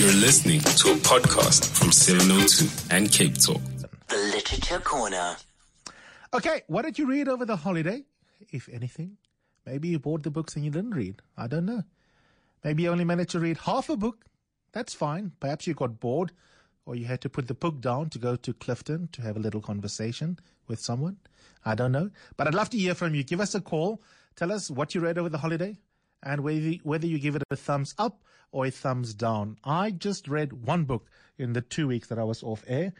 You're listening to a podcast from 702 and Cape Talk. The Literature Corner. Okay, what did you read over the holiday, if anything? Maybe you bought the books and you didn't read. I don't know. Maybe you only managed to read half a book. That's fine. Perhaps you got bored or you had to put the book down to go to Clifton to have a little conversation with someone. I don't know. But I'd love to hear from you. Give us a call. Tell us what you read over the holiday and whether, whether you give it a thumbs up or a thumbs down. I just read one book in the two weeks that I was off air.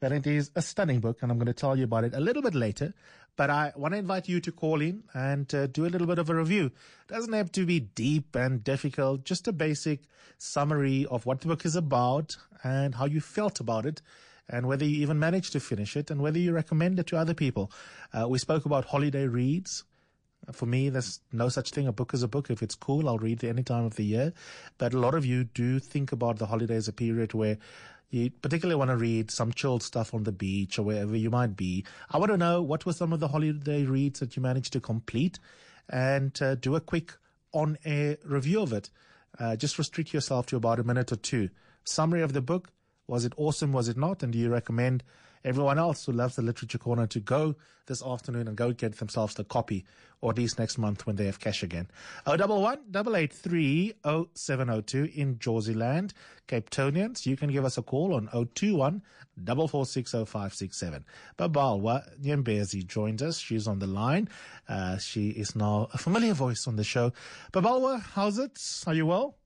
That it is a stunning book, and I'm going to tell you about it a little bit later. But I want to invite you to call in and uh, do a little bit of a review. It doesn't have to be deep and difficult, just a basic summary of what the book is about and how you felt about it and whether you even managed to finish it and whether you recommend it to other people. Uh, we spoke about holiday reads. For me, there's no such thing. A book is a book. If it's cool, I'll read it any time of the year. But a lot of you do think about the holidays a period where you particularly want to read some chilled stuff on the beach or wherever you might be. I want to know what were some of the holiday reads that you managed to complete and uh, do a quick on air review of it. Uh, just restrict yourself to about a minute or two. Summary of the book. Was it awesome? Was it not? And do you recommend everyone else who loves the literature corner to go this afternoon and go get themselves the copy, or at least next month when they have cash again. 011 883 0702 in Jersey Land. Cape Tonians, you can give us a call on 021 4460567. Babalwa Nyembezi joins us. She's on the line. Uh, she is now a familiar voice on the show. Babalwa, how's it? Are you well?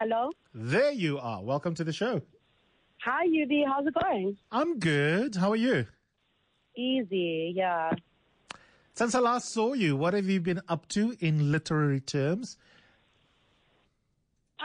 Hello. There you are. Welcome to the show. Hi, Yubi. How's it going? I'm good. How are you? Easy, yeah. Since I last saw you, what have you been up to in literary terms?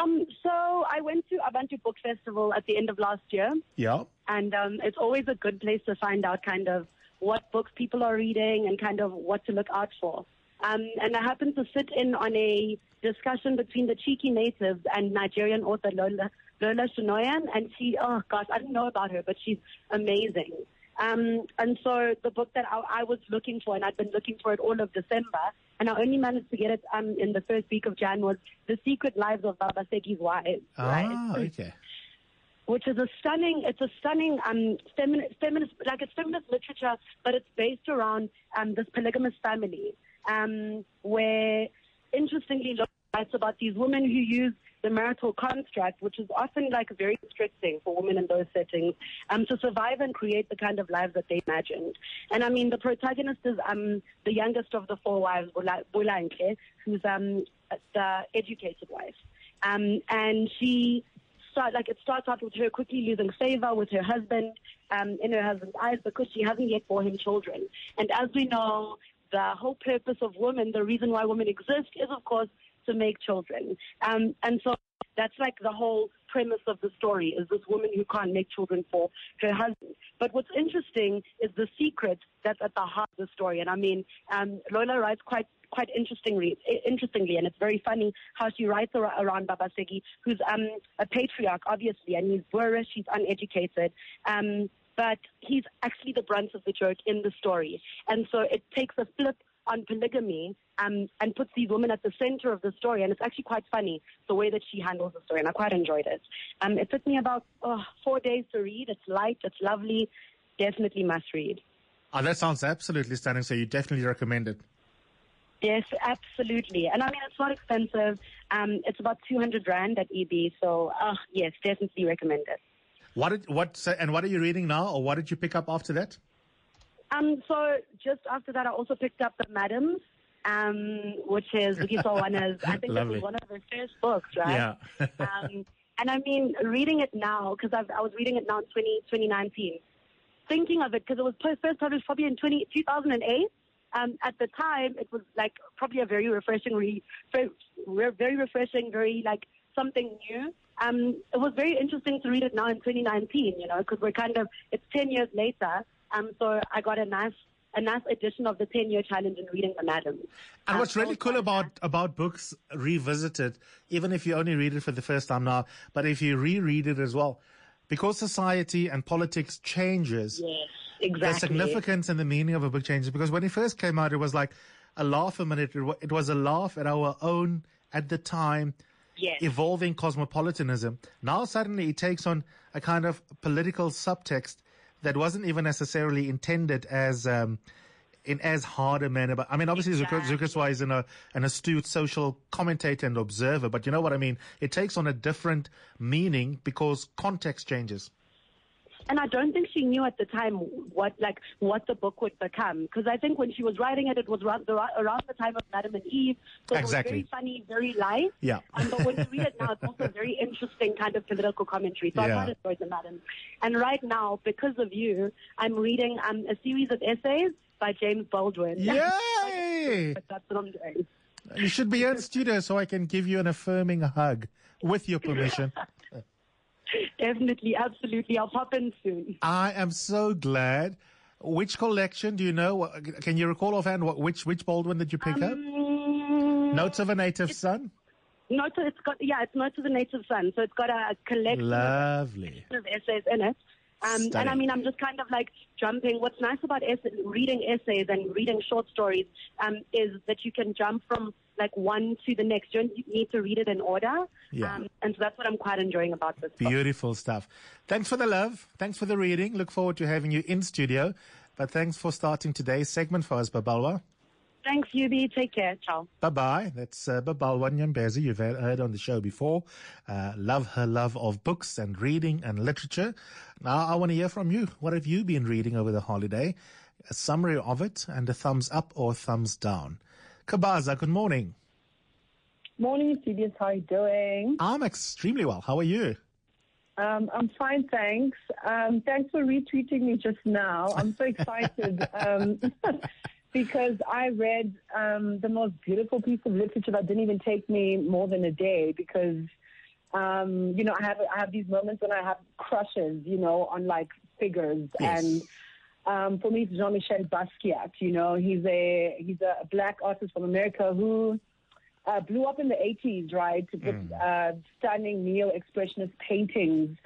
Um, so I went to Abantu Book Festival at the end of last year, Yeah. and um, it's always a good place to find out kind of what books people are reading and kind of what to look out for. Um, and I happened to sit in on a discussion between the cheeky natives and Nigerian author Lola, Lola Shoneyin, and she, oh gosh, I didn't know about her, but she's amazing. Um, and so the book that I, I was looking for, and I'd been looking for it all of December, and I only managed to get it um, in the first week of Jan, was The Secret Lives of Baba Segi's Wives. right? Ah, okay. which is a stunning, it's a stunning um, feminist, feminist, like it's feminist literature, but it's based around um, this polygamous family, um, where interestingly writes about these women who use the marital construct, which is often like very restricting for women in those settings, um, to survive and create the kind of lives that they imagined. And I mean, the protagonist is um, the youngest of the four wives, Bolanle, who's um, the educated wife. Um, and she start like it starts out with her quickly losing favor with her husband um, in her husband's eyes because she hasn't yet bore him children. And as we know, the whole purpose of women, the reason why women exist, is of course to make children. Um, and so that's like the whole premise of the story is this woman who can't make children for her husband. But what's interesting is the secret that's at the heart of the story. And I mean, um, Lola writes quite quite interestingly, interestingly, and it's very funny how she writes ar- around Baba Segi, who's um, a patriarch, obviously, and he's boorish, he's uneducated. Um, but he's actually the brunt of the joke in the story. And so it takes a flip on polygamy um, and puts these women at the center of the story. And it's actually quite funny the way that she handles the story, and I quite enjoyed it. Um, it took me about oh, four days to read. It's light, it's lovely, definitely must read. Oh, that sounds absolutely stunning. So you definitely recommend it. Yes, absolutely. And I mean, it's not expensive. Um, it's about 200 Rand at EB. So, uh, yes, definitely recommend it. What did, what and what are you reading now, or what did you pick up after that? Um, so just after that, I also picked up The Madams, um, which is Zukiswa Wanner's, I think Lovely. was one of her first books, right? Yeah. um, and I mean, reading it now, because I was reading it now in 20, 2019, thinking of it, because it was first published probably in 20, 2008. Um, at the time, it was like probably a very refreshing, re- very, very refreshing, very like something new. Um, it was very interesting to read it now in 2019, you know, because we're kind of, it's 10 years later. Um, so I got a nice, a nice edition of the 10 year challenge in reading the madam. And what's Um, really cool about about books revisited, even if you only read it for the first time now, but if you reread it as well, because society and politics changes, Yes, the significance and the meaning of a book changes. Because when it first came out, it was like a laugh a minute. It it was a laugh at our own at the time Yes. evolving cosmopolitanism. Now suddenly it takes on a kind of political subtext that wasn't even necessarily intended as um, in as hard a manner. But I mean, obviously, Exactly. Zukiswa is an, uh, an astute social commentator and observer. But you know what I mean? It takes on a different meaning because context changes. And I don't think she knew at the time what like what the book would become because I think when she was writing it, it was around the, around the time of Madam and Eve, so Exactly. it was very funny, very light. Yeah. Um, but when you read it now, it's also very interesting kind of political commentary. So Yeah. I quite enjoyed the Madam. And right now, because of you, I'm reading um, a series of essays by James Baldwin. Yay! But that's what I'm doing. you should be in studio so I can give you an affirming hug with your permission. Definitely, absolutely. I'll pop in soon. I am so glad. Which collection do you know? Can you recall offhand what which which Baldwin did you pick up? Mm, Notes of a Native Son. Notes, it's got yeah, it's Notes of a Native Son. So it's got a collection Lovely. of essays in it. Um, and I mean, I'm just kind of like jumping. What's nice about essay, reading essays and reading short stories um, is that you can jump from like one to the next. You don't need to read it in order. Yeah. Um, and so that's what I'm quite enjoying about this book. Beautiful stuff. Thanks for the love. Thanks for the reading. Look forward to having you in studio. But thanks for starting today's segment for us, Babalwa. Thanks, Yubi. Take care. Ciao. Bye bye. That's uh, Babalwa Nyembezi. You've heard on the show before. Uh, love her love of books and reading and literature. Now I want to hear from you. What have you been reading over the holiday? A summary of it and a thumbs up or thumbs down. Kabaza, good morning. Morning, CBS. How are you doing? I'm extremely well. How are you? Um, I'm fine, thanks. Um, thanks for retweeting me just now. I'm so excited um, because I read um, the most beautiful piece of literature that didn't even take me more than a day because, um, you know, I have I have these moments when I have crushes, you know, on like figures Yes. and. Um, for me, it's Jean-Michel Basquiat. You know, he's a he's a black artist from America who uh, blew up in the 80s, right, with uh, stunning neo-expressionist paintings,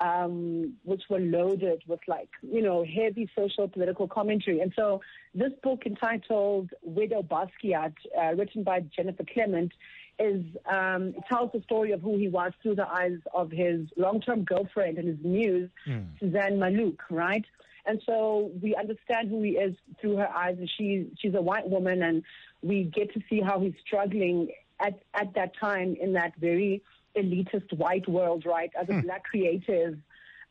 um, which were loaded with like, you know, heavy social political commentary. And so this book entitled Widow Basquiat, uh, written by Jennifer Clement, is um, tells the story of who he was through the eyes of his long-term girlfriend and his muse, Suzanne Mallouk, right? And so we understand who he is through her eyes, and she she's a white woman, and we get to see how he's struggling at at that time in that very elitist white world, right? As a black creative,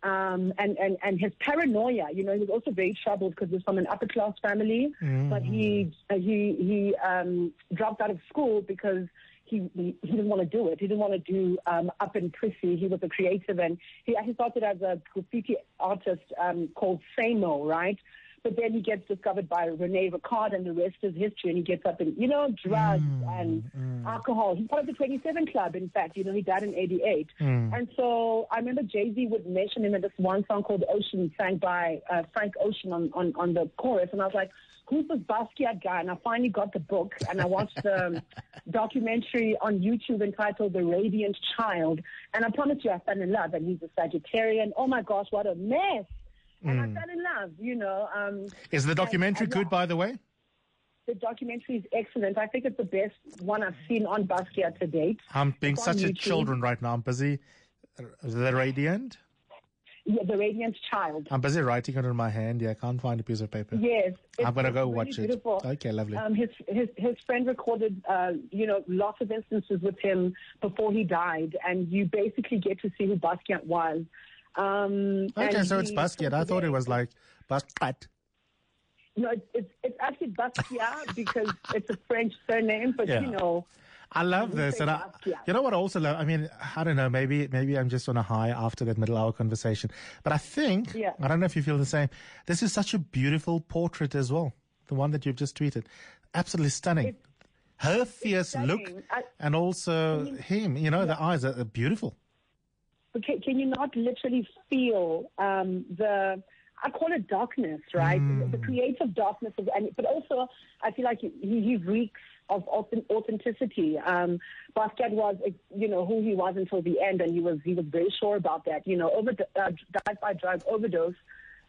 um, and and and his paranoia. You know, he was also very troubled because he's from an upper class family, but he uh, he he um, dropped out of school because he, he he didn't want to do it. He didn't want to do um, up and prissy. He was a creative, and he he started as a graffiti artist um, called Samo, right? But then he gets discovered by Rene Ricard, and the rest is history. And he gets up in you know drugs mm, and mm. alcohol. He's part of the 27 Club. In fact, you know he died in '88. Mm. And so I remember Jay Z would mention him in this one song called "Ocean," sang by uh, Frank Ocean on, on on the chorus, and I was like. Who's this Basquiat guy? And I finally got the book and I watched the documentary on YouTube entitled The Radiant Child. And I promise you, I fell in love. And he's a Sagittarian. Oh my gosh, what a mess. And I fell in love, you know. Um, Is the documentary and- good, by the way? the documentary is excellent. I think it's the best one I've seen on Basquiat to date. I'm being It's such a YouTube. children right now. I'm busy. The Radiant. Yeah, The Radiant Child. I'm busy writing it in my hand. Yeah, I can't find a piece of paper. Yes. I'm gonna go really watch it. Okay, lovely. Um, his, his, his friend recorded, uh, you know, lots of instances with him before he died, and you basically get to see who Basquiat was. Um, Okay, so it's Basquiat. I thought it was like Basquiat. No, it's, it's, it's actually Basquiat because it's a French surname, but Yeah. you know, I love this, and I, you know what? I also love. I mean, I don't know. Maybe, maybe I'm just on a high after that middle hour conversation. But I think Yeah. I don't know if you feel the same. This is such a beautiful portrait as well. The one that you've just tweeted, absolutely stunning. Her fierce look. I- and also him. You know, the eyes are, are beautiful. Can, can you not literally feel um, the? I call it darkness, right? The, the creative darkness of, and but also I feel like he, he reeks of authenticity. Um, Basquiat was, uh, you know, who he was until the end, and he was he was very sure about that. You know, over uh, died by drug overdose.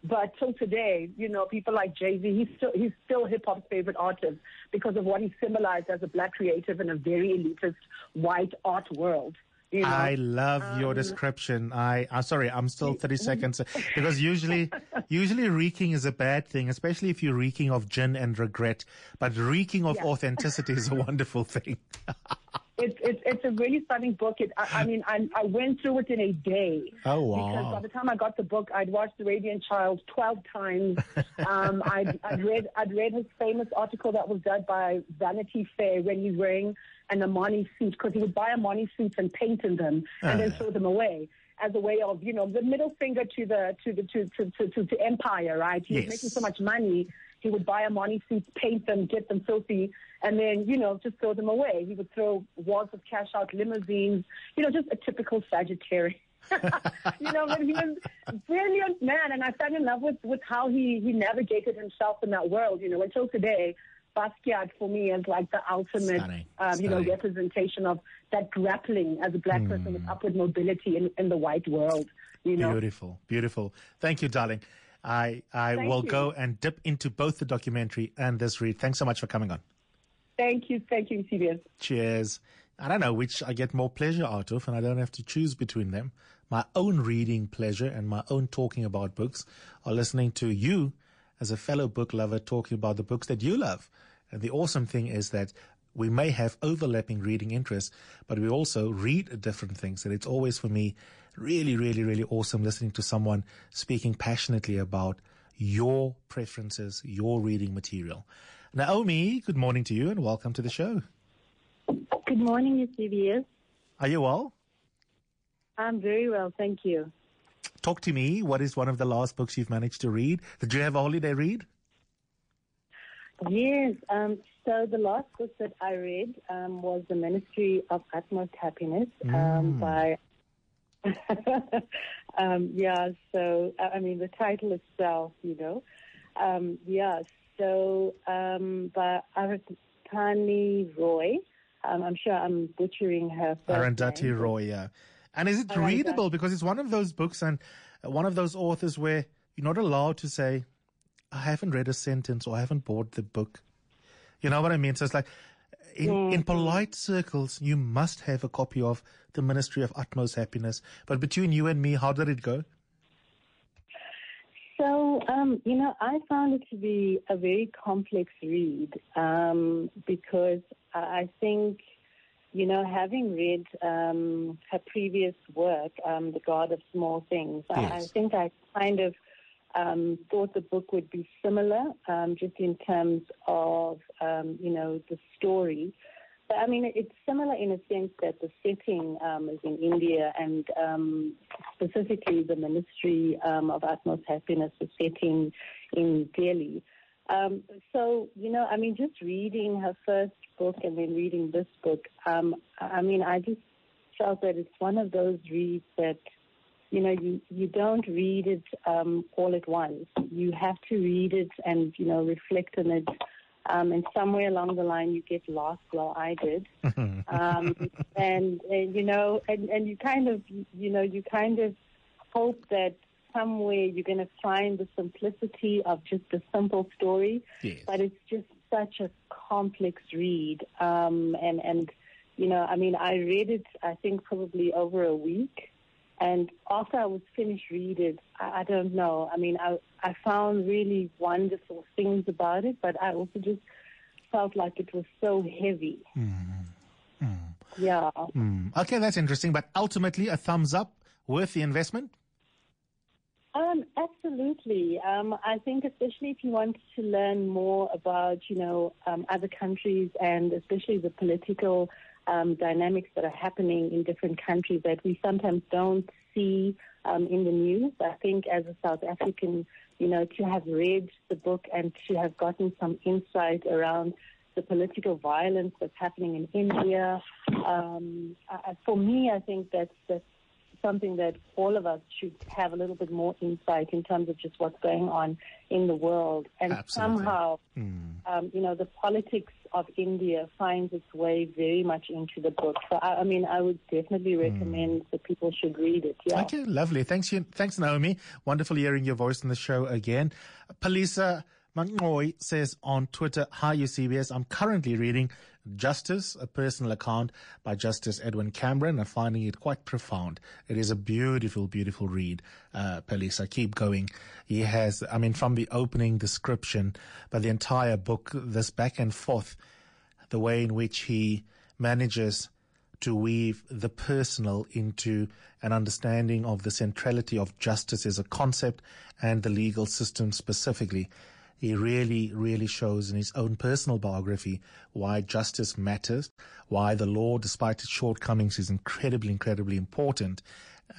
But till today, you know, people like Jay Z, he's still he's still hip hop's favorite artist because of what he symbolized as a black creative in a very elitist white art world. You know? I love your um, description. I, I'm sorry, I'm still 30 seconds because usually, usually reeking is a bad thing, especially if you're reeking of gin and regret. But reeking of Yeah. authenticity is a wonderful thing. it's it's it's a really stunning book. It, I, I mean, I I went through it in a day. Oh, Because by the time I got the book, I'd watched The Radiant Child twelve times. Um, I'd, I'd read I'd read his famous article that was done by Vanity Fair when he's wearing an Armani suit because he would buy Armani suits and paint in them and then throw them away as a way of you know the middle finger to the to the to to to, to, to empire. Right? He Yes. making so much money. He would buy Armani suits, paint them, get them filthy, and then, you know, just throw them away. He would throw wads of cash out, limousines, you know, just a typical Sagittarius. you know, but he was a brilliant man, and I fell in love with, with how he, he navigated himself in that world, you know, until today. Basquiat for me is like the ultimate, Stunning, um, you know, representation of that grappling as a black person with upward mobility in, in the white world. You know, Beautiful, beautiful. Thank you, darling. I, I Thank will you. go and dip into both the documentary and this read. Thanks so much for coming on. thank you, thank you, CBS. Cheers. I don't know which I get more pleasure out of, and I don't have to choose between them. My own reading pleasure and my own talking about books are listening to you as a fellow book lover talking about the books that you love. And the awesome thing is that we may have overlapping reading interests, but we also read different things. And it's always for me really, really, really awesome listening to someone speaking passionately about your preferences, your reading material. Naomi, good morning to you and welcome to the show. Good morning, CBS. Are you well? I'm very well, thank you. Talk to me. What is one of the last books you've managed to read? Did you have a holiday read? Yes, um, so the last book that I read um, was The Ministry of Utmost Happiness um, by. um, yeah, so, I mean, the title itself, you know. Um, yeah, so um, by Arundhati Roy. Um, I'm sure I'm butchering her Arundhati. Roy, yeah. And is it Arundhati. readable? Because it's one of those books and one of those authors where you're not allowed to say, I haven't read a sentence or I haven't bought the book. You know what I mean? So it's like, in, in polite circles, you must have a copy of The Ministry of Utmost Happiness. But between you and me, how did it go? So, um, you know, I found it to be a very complex read um, because I think, you know, having read um, her previous work, um, The God of Small Things, I, I think I kind of um, thought the book would be similar, um, just in terms of, um, you know, the story. But I mean, it's similar in a sense that the setting um, is in India, and um, specifically the Ministry um, of Utmost Happiness is setting in Delhi. Um, so, you know, I mean, just reading her first book and then reading this book, um, I mean, I just felt that it's one of those reads that, you know, you, you don't read it um, all at once. You have to read it and, you know, reflect on it. Um, and somewhere along the line, you get lost. Well, I did. um, and, and, you know, and, and you kind of, you know, you kind of hope that somewhere you're going to find the simplicity of just a simple story. Yes. But it's just such a complex read. Um, and, and, you know, I mean, I read it, I think, probably over a week. And after I was finished reading it, I, I don't know. I mean, I, I found really wonderful things about it, but I also just felt like it was so heavy. Yeah. Hmm. Okay, that's interesting. But ultimately, a thumbs up worth the investment? Um, absolutely. Um, I think especially if you want to learn more about, you know, um, other countries and especially the political um, dynamics that are happening in different countries that we sometimes don't see um, in the news. I think as a South African, you know, to have read the book and to have gotten some insight around the political violence that's happening in India, um, for me, I think that's that's something that all of us should have a little bit more insight in terms of just what's going on in the world. And Absolutely. somehow, um, you know, the politics of India finds its way very much into the book. So, I, I mean, I would definitely recommend that people should read it. Yeah. Okay, lovely. Thanks, you. Thanks, Naomi. Wonderful hearing your voice on the show again. Palisa Mangoy says on Twitter, Hi, UCBS. I'm currently reading Justice, a personal account by Justice Edwin Cameron and finding it quite profound. It is a beautiful, beautiful read, uh, Palisa. Keep going. He has, I mean, from the opening description, but the entire book, this back and forth, the way in which he manages to weave the personal into an understanding of the centrality of justice as a concept and the legal system specifically. He really, really shows in his own personal biography why justice matters, why the law, despite its shortcomings, is incredibly, incredibly important.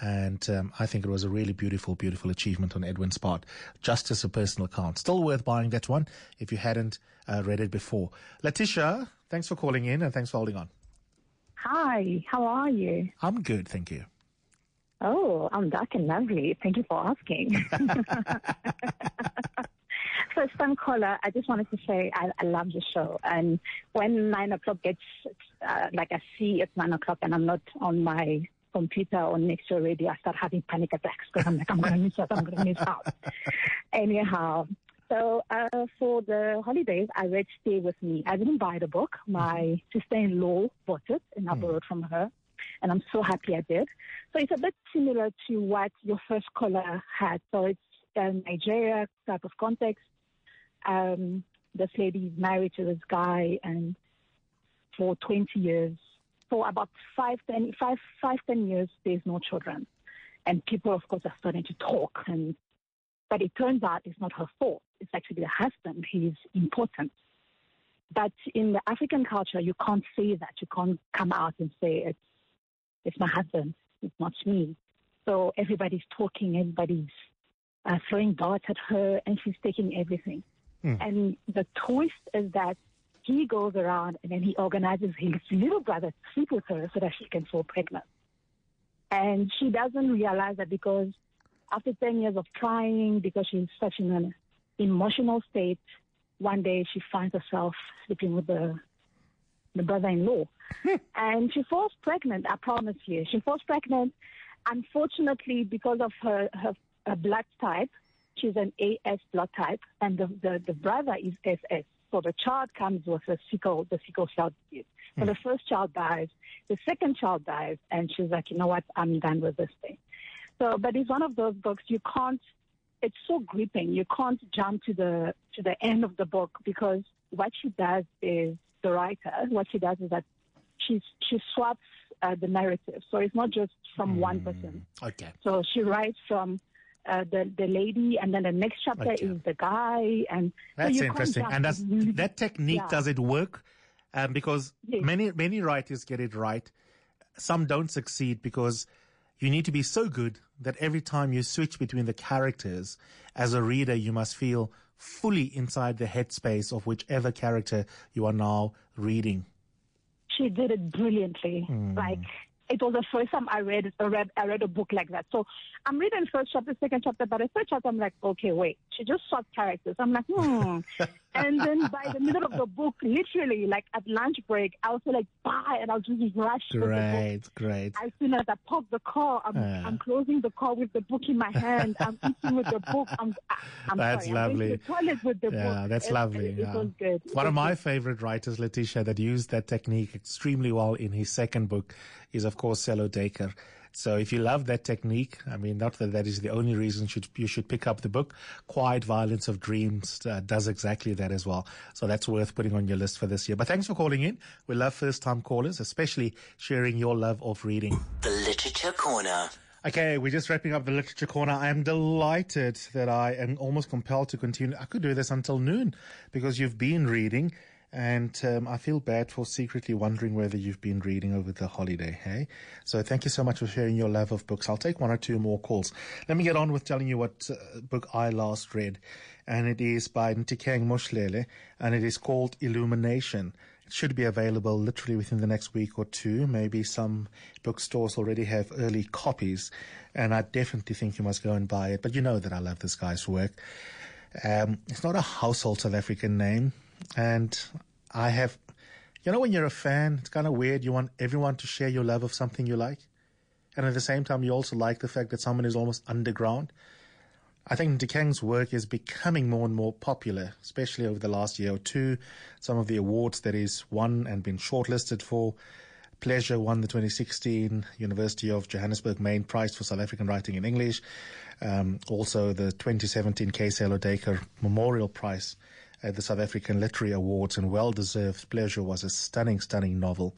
And um, I think it was a really beautiful, beautiful achievement on Edwin's part. Justice, a personal account. Still worth buying that one if you hadn't uh, read it before. Letitia, thanks for calling in and thanks for holding on. Hi, how are you? I'm good, thank you. Oh, I'm dark and lovely. Thank you for asking. First time caller, I just wanted to say I, I love the show. And when nine o'clock gets, uh, like I see it's nine o'clock and I'm not on my computer or next to a radio, I start having panic attacks because I'm like, I'm going to miss out, I'm going to miss out. Anyhow, so uh, for the holidays, I read Stay With Me. I didn't buy the book. My sister-in-law bought it, and I borrowed from her. And I'm so happy I did. So it's a bit similar to what your first caller had. So it's a Nigeria type of context. Um, this lady is married to this guy, and for 20 years, for about five, ten, five, five, ten years, there's no children. And people, of course, are starting to talk and but it turns out it's not her fault. It's actually the husband. He's important. But in the African culture, you can't say that. You can't come out and say it's it's my husband. It's not me. So everybody's talking. Everybody's uh, throwing darts at her, and she's taking everything. Hmm. And the twist is that he goes around and then he organizes his little brother to sleep with her so that she can fall pregnant. And she doesn't realize that because after 10 years of trying, because she's such in an emotional state, one day she finds herself sleeping with the, the brother-in-law. Hmm. and she falls pregnant, I promise you. She falls pregnant. Unfortunately, because of her, her, her blood type, she's an AS blood type, and the, the, the brother is SS. So the child comes with a sickle, the sickle cell disease. So the first child dies, the second child dies, and she's like, you know what, I'm done with this thing. So, but it's one of those books you can't. It's so gripping. You can't jump to the to the end of the book because what she does is the writer. What she does is that she she swaps uh, the narrative. So it's not just from one person. Okay. So she writes from uh, the the lady, and then the next chapter Okay. is the guy, and That's can't interesting. And really- that technique yeah. does it work? Um, because Yes. many many writers get it right. Some don't succeed because you need to be so good that every time you switch between the characters, as a reader, you must feel fully inside the headspace of whichever character you are now reading. she did it brilliantly. Hmm. Like it was the first time I read, I read I read a book like that. So I'm reading first chapter, second chapter, but the third chapter I'm like, okay, wait. She just swapped characters. I'm like, hmm. and then by the middle of the book, literally, like at lunch break, I was like, bye, and I'll just rush. Great, great. As soon as I park the car, I'm, Ah. I'm closing the car with the book in my hand. I'm eating with the book. I'm, I'm That's sorry, I'm lovely. to the toilet with the Yeah, book. that's It- lovely. It, yeah. was good. One of my good. favorite writers, Letitia, that used that technique extremely well in his second book is, of course, Sello Duiker. So if you love that technique, I mean, not that that is the only reason should, you should pick up the book. Quiet Violence of Dreams uh, does exactly that as well. So that's worth putting on your list for this year. But thanks for calling in. We love first time callers, especially sharing your love of reading. The Literature Corner. Okay, we're just wrapping up the literature corner. I am delighted that I am almost compelled to continue. I could do this until noon because you've been reading, and um, I feel bad for secretly wondering whether you've been reading over the holiday. Hey, so thank you so much for sharing your love of books. I'll take one or two more calls. Let me get on with telling you what uh, book I last read, and it is by Nthikeng Mohlele, and it is called Illumination. It should be available literally within the next week or two. Maybe some bookstores already have early copies, and I definitely think you must go and buy it. But you know that I love this guy's work. Um, it's not a household South African name, and I have, you know, when you're a fan, it's kind of weird. You want everyone to share your love of something you like, and at the same time, you also like the fact that someone is almost underground. I think Nthikeng's work is becoming more and more popular, especially over the last year or two. Some of the awards that he's won and been shortlisted for. Pleasure won the 2016 University of Johannesburg Main Prize for South African Writing in English. Um, also, the 2017 K.C. Dacre Memorial Prize at the South African Literary Awards, and well deserved. Pleasure was a stunning, stunning novel.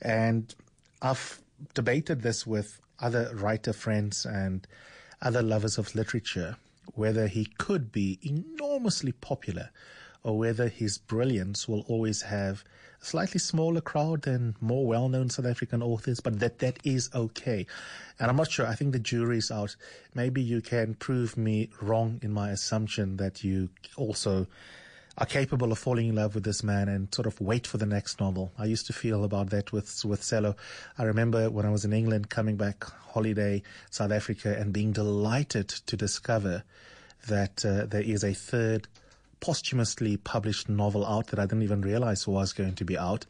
And I've debated this with other writer friends and other lovers of literature whether he could be enormously popular or whether his brilliance will always have a slightly smaller crowd than more well-known South African authors, but that that is okay. And I'm not sure. I think the jury's out. Maybe you can prove me wrong in my assumption that you also are capable of falling in love with this man and sort of wait for the next novel. I used to feel about that with with Sello. I remember when I was in England, coming back holiday South Africa, and being delighted to discover that uh, there is a third posthumously published novel out that I didn't even realize was going to be out.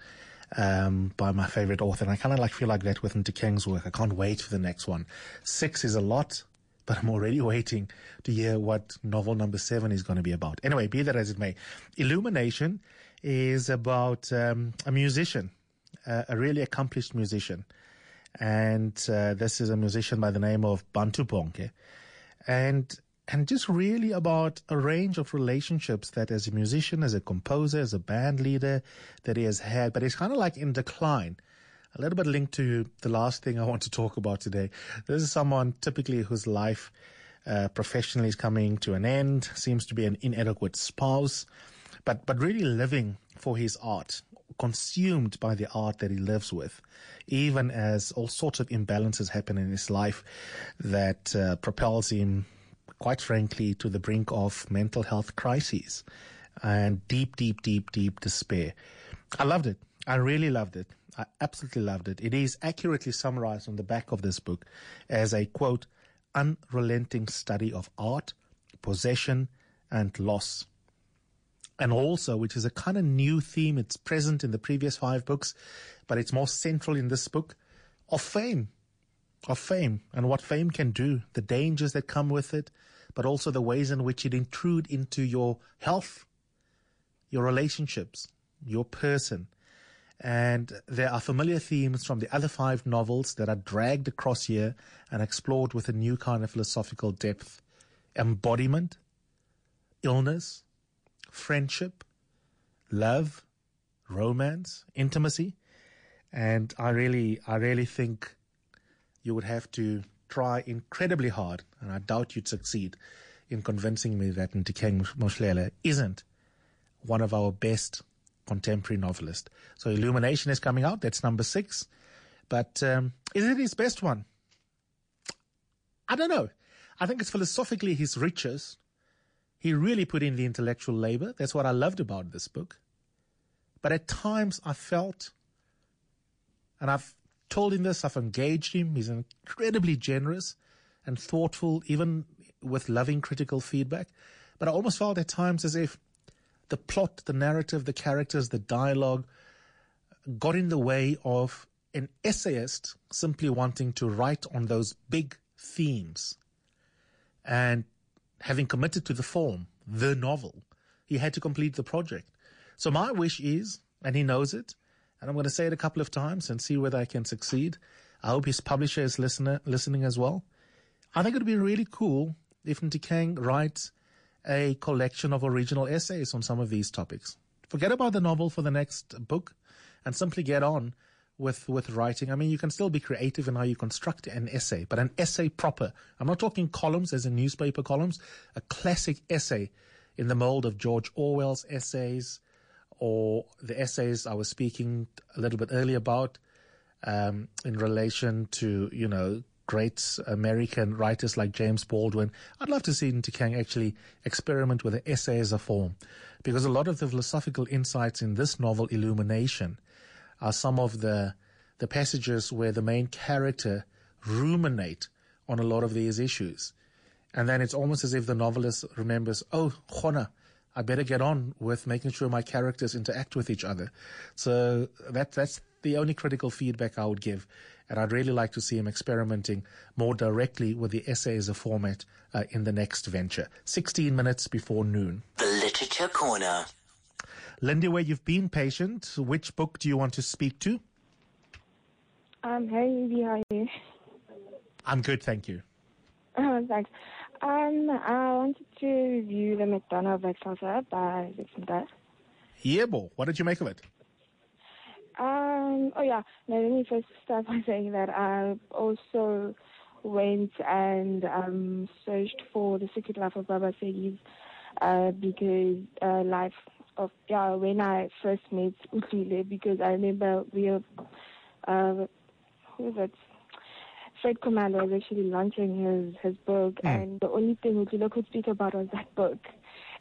Um, by my favorite author, and I kind of like feel like that with Nthikeng's work. I can't wait for the next one. Six is a lot, but I'm already waiting to hear what novel number seven is going to be about. Anyway, be that as it may, Illumination is about um, a musician, uh, a really accomplished musician. And uh, this is a musician by the name of Bantu Bonke. And and just really about a range of relationships that as a musician, as a composer, as a band leader that he has had, but it's kind of like in decline a little bit linked to the last thing I want to talk about today. This is someone typically whose life uh, professionally is coming to an end, seems to be an inadequate spouse, but, but really living for his art, consumed by the art that he lives with, even as all sorts of imbalances happen in his life that uh, propels him, quite frankly, to the brink of mental health crises and deep, deep, deep, deep despair. I loved it. I really loved it. I absolutely loved it. It is accurately summarized on the back of this book as a quote, unrelenting study of art, possession, and loss. And also, which is a kind of new theme, it's present in the previous five books, but it's more central in this book, of fame. Of fame and what fame can do, the dangers that come with it, but also the ways in which it intrude into your health, your relationships, your person, and there are familiar themes from the other five novels that are dragged across here and explored with a new kind of philosophical depth. Embodiment, illness, friendship, love, romance, intimacy. And I really, I really think you would have to try incredibly hard, and I doubt you'd succeed in convincing me that Nthikeng Mohlele isn't one of our best contemporary novelist. So Illumination is coming out. That's number six. But um, is it his best one? I don't know. I think it's philosophically his richest. He really put in the intellectual labor. That's what I loved about this book. But at times I felt, and I've told him this, I've engaged him. He's incredibly generous and thoughtful, even with loving critical feedback. But I almost felt at times as if the plot, the narrative, the characters, the dialogue got in the way of an essayist simply wanting to write on those big themes. And having committed to the form, the novel, he had to complete the project. So my wish is, and he knows it, and I'm going to say it a couple of times and see whether I can succeed. I hope his publisher is listener, listening as well. I think it would be really cool if Nthikeng writes a collection of original essays on some of these topics. Forget about the novel for the next book and simply get on with, with writing. I mean, you can still be creative in how you construct an essay, but an essay proper. I'm not talking columns as in newspaper columns, a classic essay in the mold of George Orwell's essays or the essays I was speaking a little bit earlier about um, in relation to, you know, great American writers like James Baldwin. I'd love to see Nthikeng actually experiment with the essay as a form, because a lot of the philosophical insights in this novel, Illumination, are some of the the passages where the main character ruminate on a lot of these issues. And then it's almost as if the novelist remembers, oh, Khona, I better get on with making sure my characters interact with each other. So that that's the only critical feedback I would give. And I'd really like to see him experimenting more directly with the essay as a format uh, in the next venture. 16 minutes before noon. The Literature Corner. Lindy, where you've been patient, which book do you want to speak to? Um, hey, Evie, how are you? I'm good, thank you. Oh, thanks. Um, I wanted to review the Madonna of Excelsior by Mda. Yeah, boy. What did you make of it? Um, oh yeah, now let me first start by saying that I also went and um, searched for the Secret Life of Baba Segis uh, because uh, life of yeah when I first met Utlile because I remember we were uh, who was it? Fred Commander was actually launching his his book, and the only thing Utlile could speak about was that book.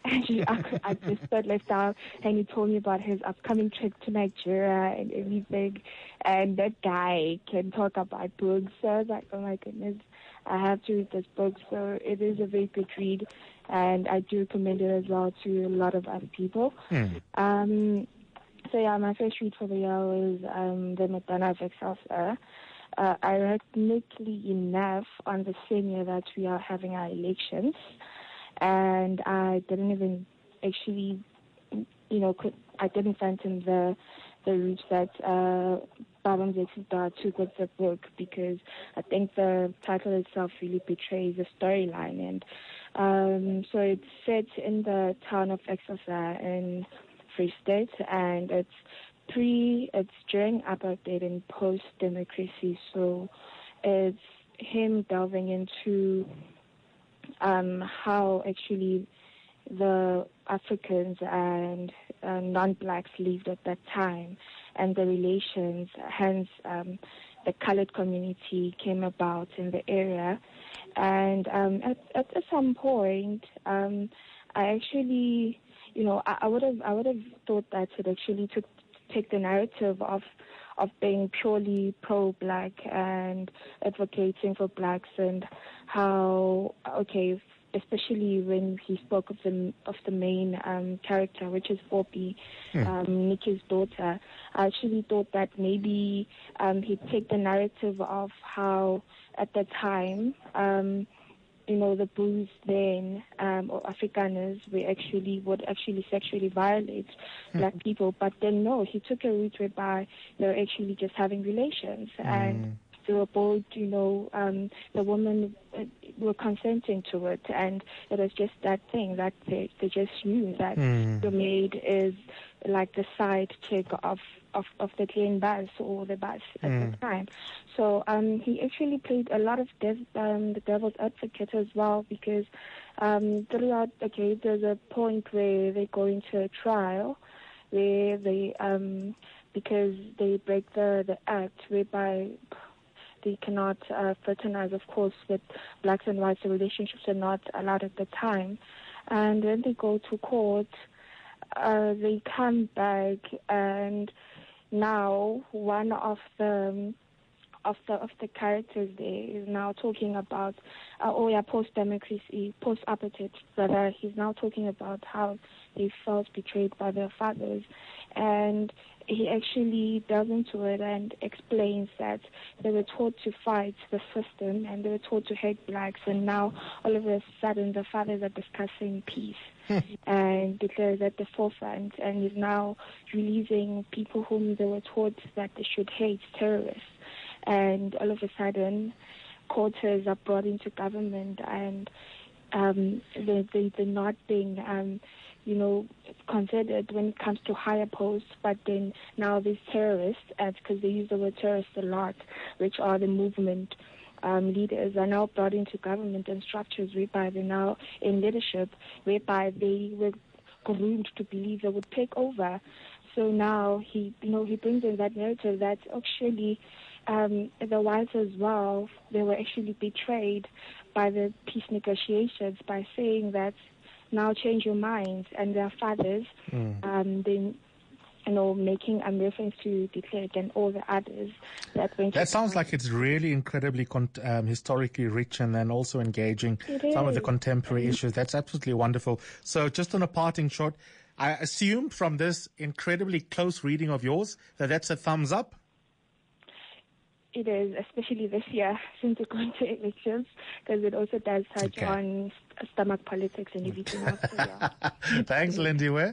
And she, I, I just got left out, and he told me about his upcoming trip to Nigeria and everything. And that guy can talk about books. So I was like, oh my goodness, I have to read this book. So it is a very good read, and I do recommend it as well to a lot of other people. Um, so yeah, my first read for the year was um, the Madonna of Excelsior. Uh, ironically enough, on the same year that we are having our elections, and I didn't even actually, you know, I didn't fathom the the route that uh, Babam Zexida took with the book because I think the title itself really betrays the storyline, and um, so it's set in the town of Excelsior in Free State, and it's pre, it's during apartheid and post democracy, so it's him delving into um, how actually the Africans and uh, non-blacks lived at that time and the relations, hence um, the colored community came about in the area. And um, at, at some point, um, I actually, you know, I, I would have, I would have thought that it actually took take the narrative of of being purely pro-black and advocating for blacks and how okay especially when he spoke of the of the main um, character, which is Popi, um, Niki's daughter. I actually thought that maybe um, he'd take the narrative of how at the time, um, you know, the Boers then um, or Afrikaners were actually would actually sexually violate black people, but then no, he took a route whereby they were actually just having relations. And they were both, you know, um, the women uh, were consenting to it, and it was just that thing that they, they just knew that the maid is like the side chick of of of the klein baas or the baas at the time. So um, he actually played a lot of dev- um, the devil's advocate as well because um, throughout, okay, there's a point where they go into a trial where they um, because they break the the act whereby they cannot uh, fraternize, of course, with blacks and whites. The relationships are not allowed at the time. And when they go to court, uh, they come back, and now one of the of the of the characters there is now talking about uh, oh yeah post democracy post apartheid rather he's now talking about how they felt betrayed by their fathers. And he actually delves into it and explains that they were taught to fight the system and they were taught to hate blacks and now all of a sudden the fathers are discussing peace and because at the forefront and is now releasing people whom they were taught that they should hate terrorists. And all of a sudden quarters are brought into government and um, they, they, they're not being, um, you know, considered when it comes to higher posts, but then now these terrorists, because they use the word terrorists a lot, which are the movement um, leaders, are now brought into government and structures whereby they're now in leadership, whereby they were groomed to believe they would take over. So now he, you know, he brings in that narrative that actually um, the wives as well, they were actually betrayed by the peace negotiations by saying that now change your minds, and their fathers, um, then you know, making a reference to Klerk and all the others that went. That sounds like it's really incredibly con- um, historically rich and then also engaging some of the contemporary issues. That's absolutely wonderful. So, just on a parting shot, I assume from this incredibly close reading of yours that that's a thumbs up. It is, especially this year since we're going to elections, because it also does touch Okay. on st- stomach politics and everything else. So, yeah. Thanks, Lindy Ware.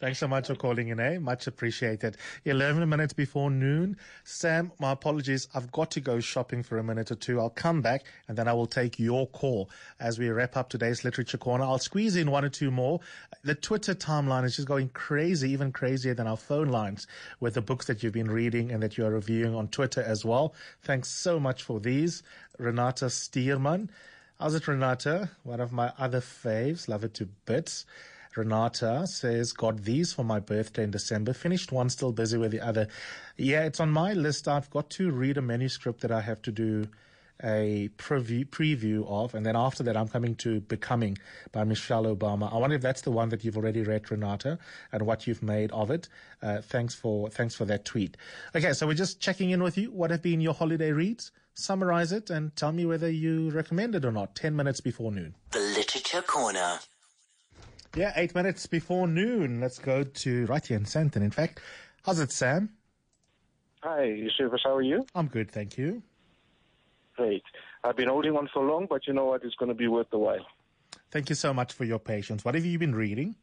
Thanks so much for calling in, eh? Much appreciated. 11 minutes before noon. Sam, my apologies. I've got to go shopping for a minute or two. I'll come back and then I will take your call as we wrap up today's Literature Corner. I'll squeeze in one or two more. The Twitter timeline is just going crazy, even crazier than our phone lines with the books that you've been reading and that you are reviewing on Twitter as well. Thanks so much for these. Renata Stierman. How's it, Renata? One of my other faves. Love it to bits. Renata says, got these for my birthday in December. Finished one, still busy with the other. Yeah, it's on my list. I've got to read a manuscript that I have to do a preview, preview of. And then after that, I'm coming to Becoming by Michelle Obama. I wonder if that's the one that you've already read, Renata, and what you've made of it. Uh, thanks for, thanks for that tweet. Okay. So we're just checking in with you. What have been your holiday reads? Summarize it and tell me whether you recommend it or not. 10 minutes before noon. The Literature Corner. Yeah, eight minutes before noon. Let's go to right here in Sandton, in fact. How's it, Sam? Hi, Eusebius, how are you? I'm good, thank you. Great. I've been holding on for long, but you know what? It's going to be worth the while. Thank you so much for your patience. What have you been reading?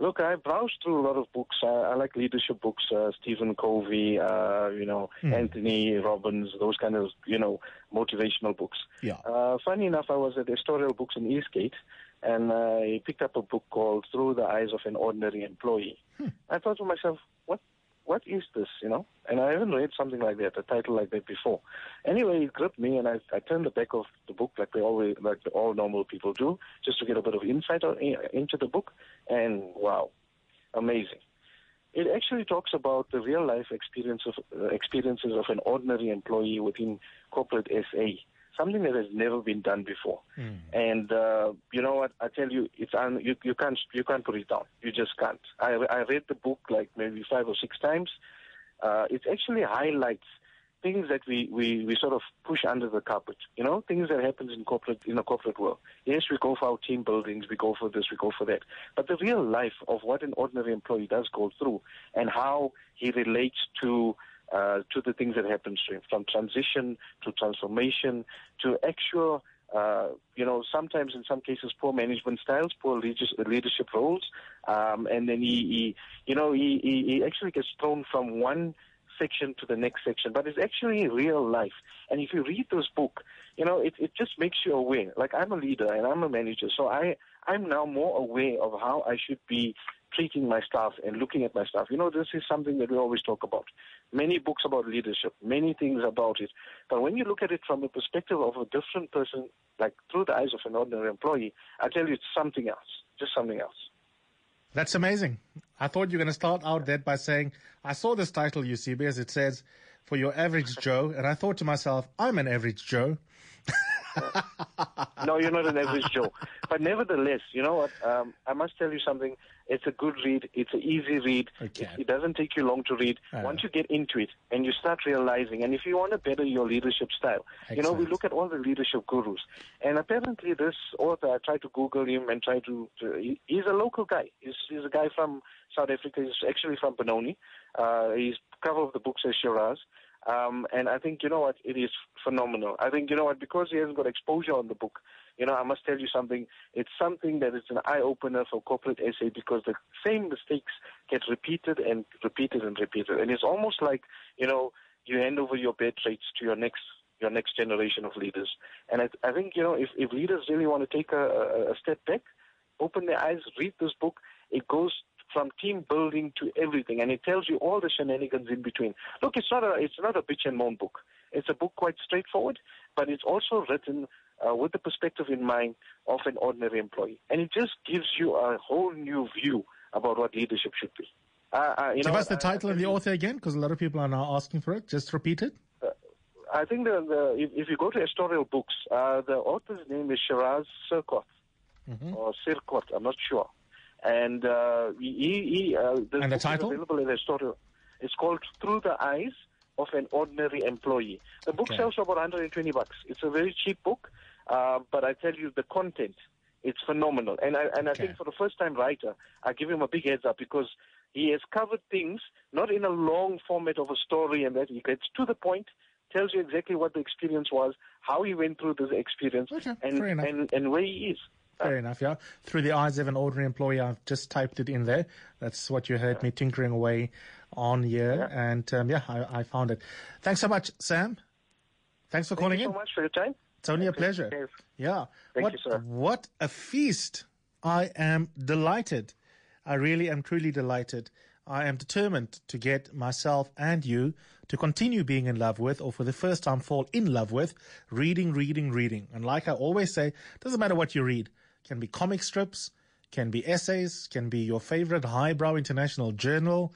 Look, I browsed through a lot of books. I, I like leadership books, uh, Stephen Covey, uh, you know, Anthony Robbins, those kind of, you know, motivational books. Yeah. Uh, funny enough, I was at Historical Books in Eastgate, and I picked up a book called Through the Eyes of an Ordinary Employee. I thought to myself, what, what is this, you know? And I haven't read something like that, a title like that before. Anyway, it gripped me, and I, I turned the back of the book like they always, like all normal people do, just to get a bit of insight on, into the book. And wow, amazing. It actually talks about the real life experience of, uh, experiences of an ordinary employee within corporate SA, something that has never been done before. And uh, you know what? I tell you, it's un- you, you can't you can't put it down. You just can't. I, I read the book like maybe five or six times. Uh, it actually highlights things that we, we, we sort of push under the carpet. You know, things that happens in corporate in the corporate world. Yes, we go for our team buildings, we go for this, we go for that. But the real life of what an ordinary employee does go through and how he relates to uh, to the things that him, from transition to transformation to actual uh, you know, sometimes in some cases poor management styles, poor leaders- leadership roles, um, and then he, he you know, he, he, he actually gets thrown from one section to the next section, but it's actually real life. And if you read this book, you know, it, it just makes you aware. Like I'm a leader and I'm a manager, so I, I'm now more aware of how I should be treating my staff and looking at my staff. You know, this is something that we always talk about. Many books about leadership, many things about it. But when you look at it from the perspective of a different person, like through the eyes of an ordinary employee, I tell you it's something else, just something else. That's amazing. I thought you were going to start out that by saying, I saw this title, Eusebius. It says, for your average Joe. And I thought to myself, I'm an average Joe. no, you're not an average Joe. But nevertheless, you know what? Um, I must tell you something. It's a good read. It's an easy read. Okay. It, it doesn't take you long to read. Once you get into it and you start realizing, and if you want to better your leadership style, you know, we look at all the leadership gurus. And apparently this author, I tried to Google him and try to, to he, he's a local guy. He's, he's a guy from South Africa. He's actually from Benoni. Uh, his cover of the book says Shiraz. Um, and I think, you know what, it is phenomenal. I think, you know what, because he hasn't got exposure on the book, you know, I must tell you something. It's something that is an eye opener for corporate SA because the same mistakes get repeated and repeated and repeated. And it's almost like, you know, you hand over your bad traits to your next your next generation of leaders. And I, I think, you know, if, if leaders really want to take a, a, a step back, open their eyes, read this book, it goes from team building to everything, and it tells you all the shenanigans in between. Look, it's not a it's not a bitch and moan book. It's a book quite straightforward, but it's also written uh, with the perspective in mind of an ordinary employee, and it just gives you a whole new view about what leadership should be. Uh, uh, you Give know, us the I title and the author again, because a lot of people are now asking for it. Just repeat it. I think the, the if, if you go to editorial books, uh, the author's name is Shiraz Sirkot Mm-hmm. or Sirkot. I'm not sure. And uh, he, he uh, this And the book title? is available in editorial. It's called Through the Eyes of an Ordinary Employee. The book Okay. sells for about 120 bucks. It's a very cheap book, uh, but I tell you, the content it's phenomenal. And I and I think for the first time writer, I give him a big heads up because he has covered things not in a long format of a story and that he gets to the point, tells you exactly what the experience was, how he went through this experience, Okay, and, and and where he is. Fair enough, yeah. Through the eyes of an ordinary employee, I've just typed it in there. That's what you heard me tinkering away on here. And um, yeah, I, I found it. Thanks so much, Sam. Thanks for Thank calling you in. so much for your time. It's only a pleasure. Yeah. Thank what, you, sir. What a feast. I am delighted. I really am truly delighted. I am determined to get myself and you to continue being in love with, or for the first time fall in love with, reading, reading, reading. And like I always say, doesn't matter what you read. Can be comic strips, can be essays, can be your favorite highbrow international journal,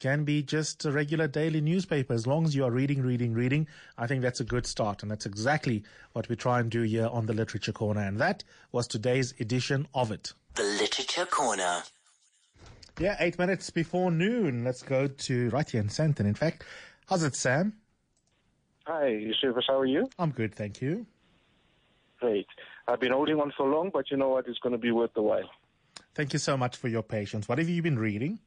can be just a regular daily newspaper. As long as you are reading, reading, reading, I think that's a good start. And that's exactly what we try and do here on the Literature Corner. And that was today's edition of it. The Literature Corner. Yeah, eight minutes before noon. Let's go to right here in Sandton, in fact. How's it, Sam? Hi, Eusebius, how are you? I'm good, thank you. Great. I've been holding on for long, but you know what? It's going to be worth the while. Thank you so much for your patience. What have you been reading?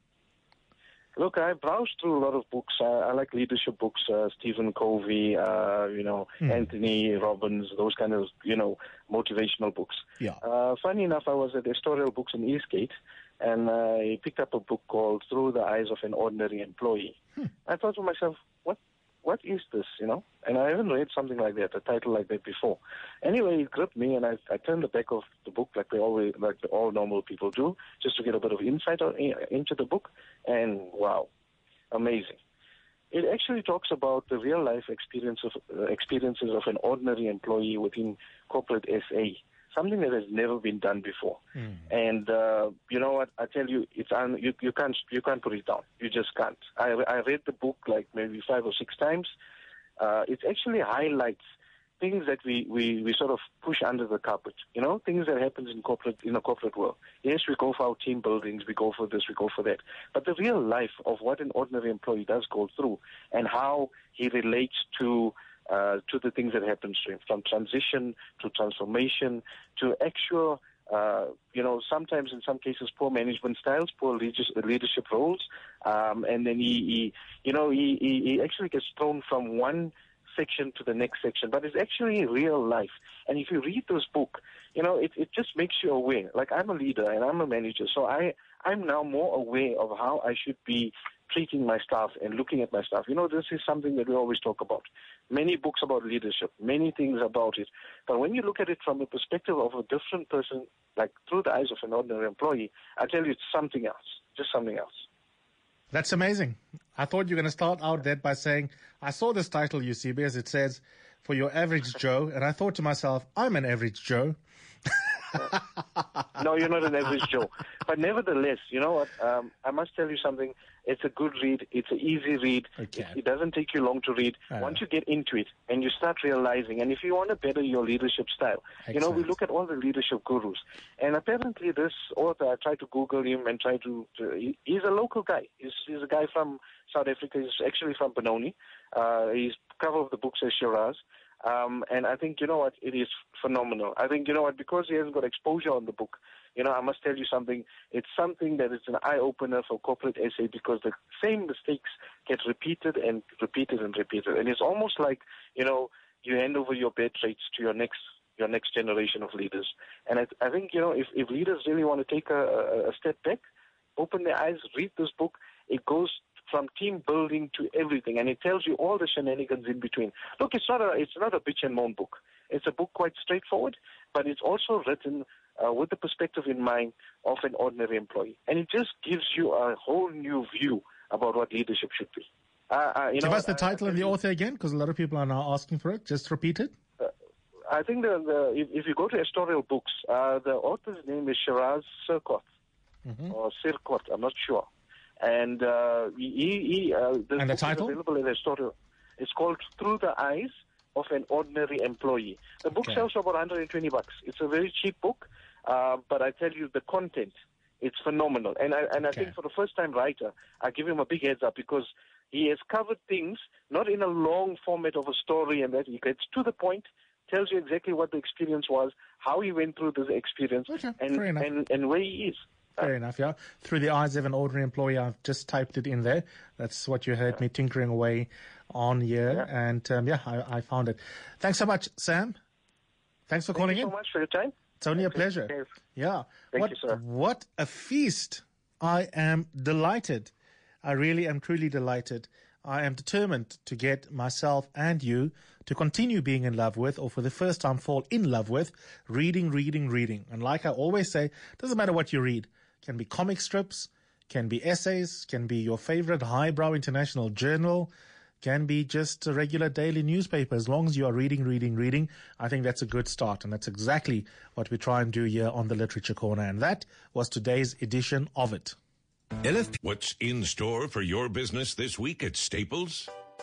Look, I browsed through a lot of books. Uh, I like leadership books, uh, Stephen Covey, uh, you know, Anthony Robbins, those kind of, you know, motivational books. Yeah. Uh, funny enough, I was at Historical Books in Eastgate, and I picked up a book called Through the Eyes of an Ordinary Employee. I thought to myself, what, what is this, you know? And I haven't read something like that, a title like that before. Anyway, it gripped me, and I, I turned the back of the book like they always, like all normal people do, just to get a bit of insight on, into the book. And wow, amazing. It actually talks about the real life experience of, uh, experiences of an ordinary employee within corporate SA, something that has never been done before. And uh, you know what? I tell you, it's un- you, you can't you can't put it down. You just can't. I, I read the book like maybe five or six times. Uh, it actually highlights things that we, we, we sort of push under the carpet. You know, things that happens in corporate in a corporate world. Yes, we go for our team buildings, we go for this, we go for that. But the real life of what an ordinary employee does go through and how he relates to uh, to the things that happen to him, from transition to transformation to actual uh, you know, sometimes in some cases poor management styles, poor leadership roles, um, and then he, he you know, he, he, actually gets thrown from one section to the next section, but it's actually real life. And if you read this book, you know, it, it just makes you aware. Like I'm a leader and I'm a manager, so I, I'm now more aware of how I should be treating my staff and looking at my staff. You know, this is something that we always talk about. Many books about leadership, many things about it. But when you look at it from the perspective of a different person, like through the eyes of an ordinary employee, I tell you it's something else, just something else. That's amazing. I thought you were going to start out that by saying, I saw this title, you see, because it says, for your average Joe. And I thought to myself, I'm an average Joe. no, you're not an average Joe. But nevertheless, you know what? Um, I must tell you something. It's a good read. It's an easy read. Okay. It, it doesn't take you long to read. Uh. Once you get into it and you start realizing, and if you want to better your leadership style, you know, we look at all the leadership gurus. And apparently this author, I tried to Google him and try to, to he, he's a local guy. He's, he's a guy from South Africa. He's actually from Benoni. Uh, his cover of the book says Shiraz. Um, and I think, you know what, it is phenomenal. I think, you know what, because he hasn't got exposure on the book, you know, I must tell you something. It's something that is an eye opener for corporate SA because the same mistakes get repeated and repeated and repeated. And it's almost like, you know, you hand over your bad traits to your next your next generation of leaders. And I, I think, you know, if, if leaders really want to take a, a, a step back, open their eyes, read this book, it goes from team building to everything, and it tells you all the shenanigans in between. Look, it's not a it's not a bitch and moan book. It's a book quite straightforward, but it's also written uh, with the perspective in mind of an ordinary employee, and it just gives you a whole new view about what leadership should be. Uh, uh, you Give know, us the title and the author again, because a lot of people are now asking for it. Just repeat it. I think the, the if, if you go to editorial books, uh, the author's name is Shiraz Sirkot or Sirkot. I'm not sure. And uh, he, he uh, And the title? available in editorial. It's called Through the Eyes of an Ordinary Employee. The book Okay. sells for about 120 bucks. It's a very cheap book, uh, but I tell you, the content, it's phenomenal. And I, and I think for the first time writer, I give him a big heads up because he has covered things not in a long format of a story and that he gets to the point, tells you exactly what the experience was, how he went through this experience, Okay, and, and, and where he is. Fair enough, yeah. Through the eyes of an ordinary employee, I've just typed it in there. That's what you heard me tinkering away on here. And um, yeah, I, I found it. Thanks so much, Sam. Thanks for calling Thank you in. so much for your time. It's only a pleasure. Yeah. Thank what, you, sir. What a feast. I am delighted. I really am truly delighted. I am determined to get myself and you to continue being in love with, or for the first time fall in love with, reading, reading, reading. And like I always say, doesn't matter what you read. Can be comic strips, can be essays, can be your favorite highbrow international journal, can be just a regular daily newspaper. As long as you are reading, reading, reading, I think that's a good start. And that's exactly what we try and do here on the Literature Corner. And that was today's edition of it. LFP. What's in store for your business this week at Staples?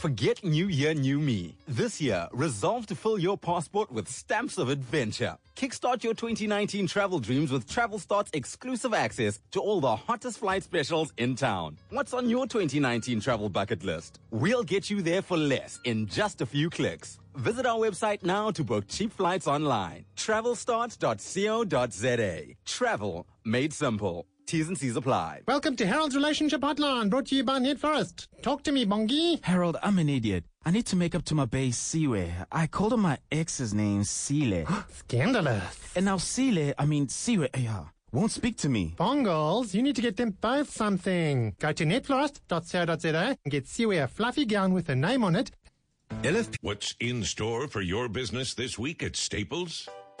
Forget New Year, New Me. This year, resolve to fill your passport with stamps of adventure. Kickstart your 2019 travel dreams with Travelstart's exclusive access to all the hottest flight specials in town. What's on your 2019 travel bucket list? We'll get you there for less in just a few clicks. Visit our website now to book cheap flights online. Travelstart.co.za. Travel made simple. T's and C's apply. Welcome to Harold's Relationship Hotline, brought to you by NetFlorist. Talk to me, Bongi. Harold, I'm an idiot. I need to make up to my bae, Siwe. I called her my ex's name, Sile. Scandalous. And now Sile, I mean Siwe, eh, yeah, won't speak to me. Bongles, you need to get them both something. Go to netflorist.co.za and get Siwe a fluffy gown with a name on it. LFP. What's in store for your business this week at Staples?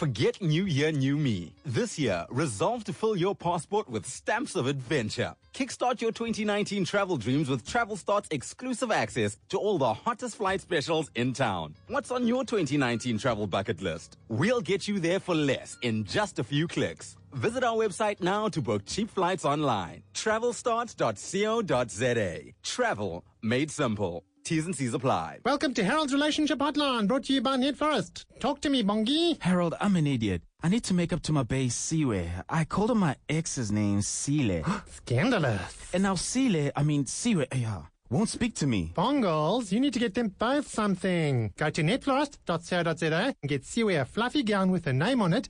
Forget New Year, New Me. This year, resolve to fill your passport with stamps of adventure. Kickstart your 2019 travel dreams with Travelstart's exclusive access to all the hottest flight specials in town. What's on your 2019 travel bucket list? We'll get you there for less in just a few clicks. Visit our website now to book cheap flights online. Travelstart.co.za. Travel made simple. T's and C's apply. Welcome to Harold's Relationship Hotline, brought to you by NetFlorist. Talk to me, Bongi. Harold, I'm an idiot. I need to make up to my bae, Siwe. I called her my ex's name, Sile. Scandalous. And now Sile, I mean Siwe, yeah, won't speak to me. Bongles, you need to get them both something. Go to netflorist.co.za and get Siwe a fluffy gown with her name on it